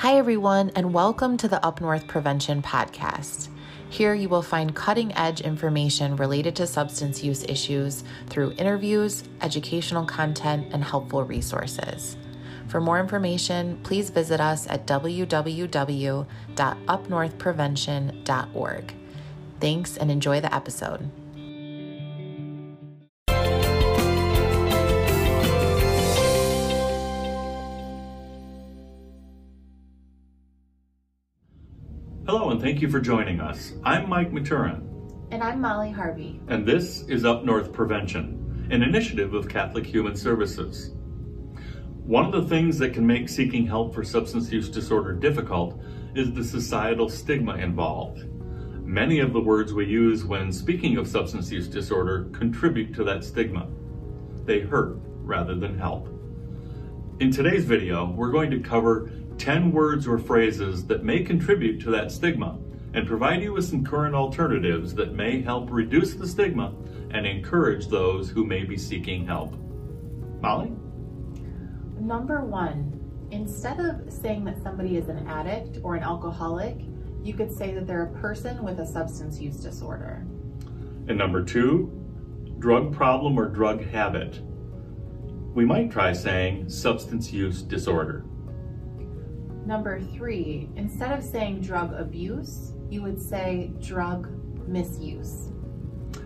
Hi, everyone, and welcome to the Up North Prevention Podcast. Here you will find cutting edge information related to substance use issues through interviews, educational content, and helpful resources. For more information, please visit us at www.upnorthprevention.org. Thanks and enjoy the episode. Hello, and thank you for joining us. I'm Mike Maturin, And I'm Molly Harvey. and this is Up North Prevention, an initiative of Catholic Human Services. One of the things that can make seeking help for substance use disorder difficult is the societal stigma involved. Many of the words we use when speaking of substance use disorder contribute to that stigma. They hurt rather than help. In today's video, we're going to cover 10 words or phrases that may contribute to that stigma and provide you with some current alternatives that may help reduce the stigma and encourage those who may be seeking help. Molly? Number one, instead of saying that somebody is an addict or an alcoholic, you could say that they're a person with a substance use disorder. And number two, drug problem or drug habit. We might try saying substance use disorder. Number three, instead of saying drug abuse, you would say drug misuse.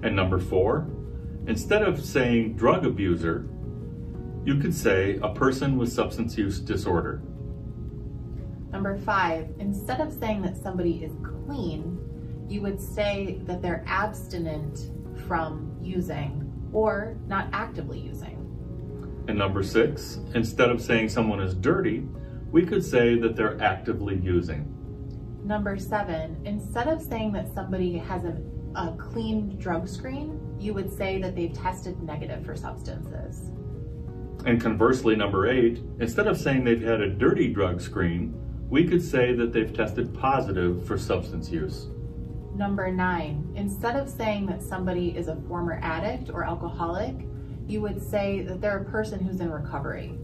And number four, instead of saying drug abuser, you could say a person with substance use disorder. Number five, instead of saying that somebody is clean, you would say that they're abstinent from using or not actively using. And number six, instead of saying someone is dirty, we could say that they're actively using. Number seven, instead of saying that somebody has a, a clean drug screen, you would say that they've tested negative for substances. And conversely, number eight, instead of saying they've had a dirty drug screen, we could say that they've tested positive for substance use. Number nine, instead of saying that somebody is a former addict or alcoholic, you would say that they're a person who's in recovery.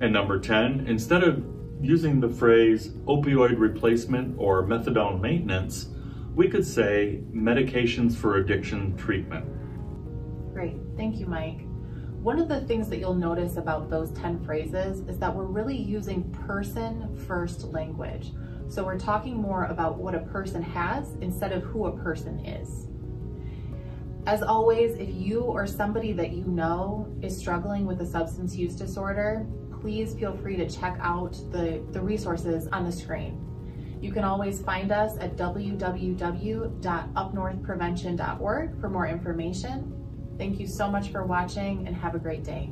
And number 10, instead of using the phrase opioid replacement or methadone maintenance, we could say medications for addiction treatment. Great, thank you, Mike. One of the things that you'll notice about those 10 phrases is that we're really using person first language. So we're talking more about what a person has instead of who a person is. As always, if you or somebody that you know is struggling with a substance use disorder, please feel free to check out the, the resources on the screen. You can always find us at www.upnorthprevention.org for more information. Thank you so much for watching and have a great day.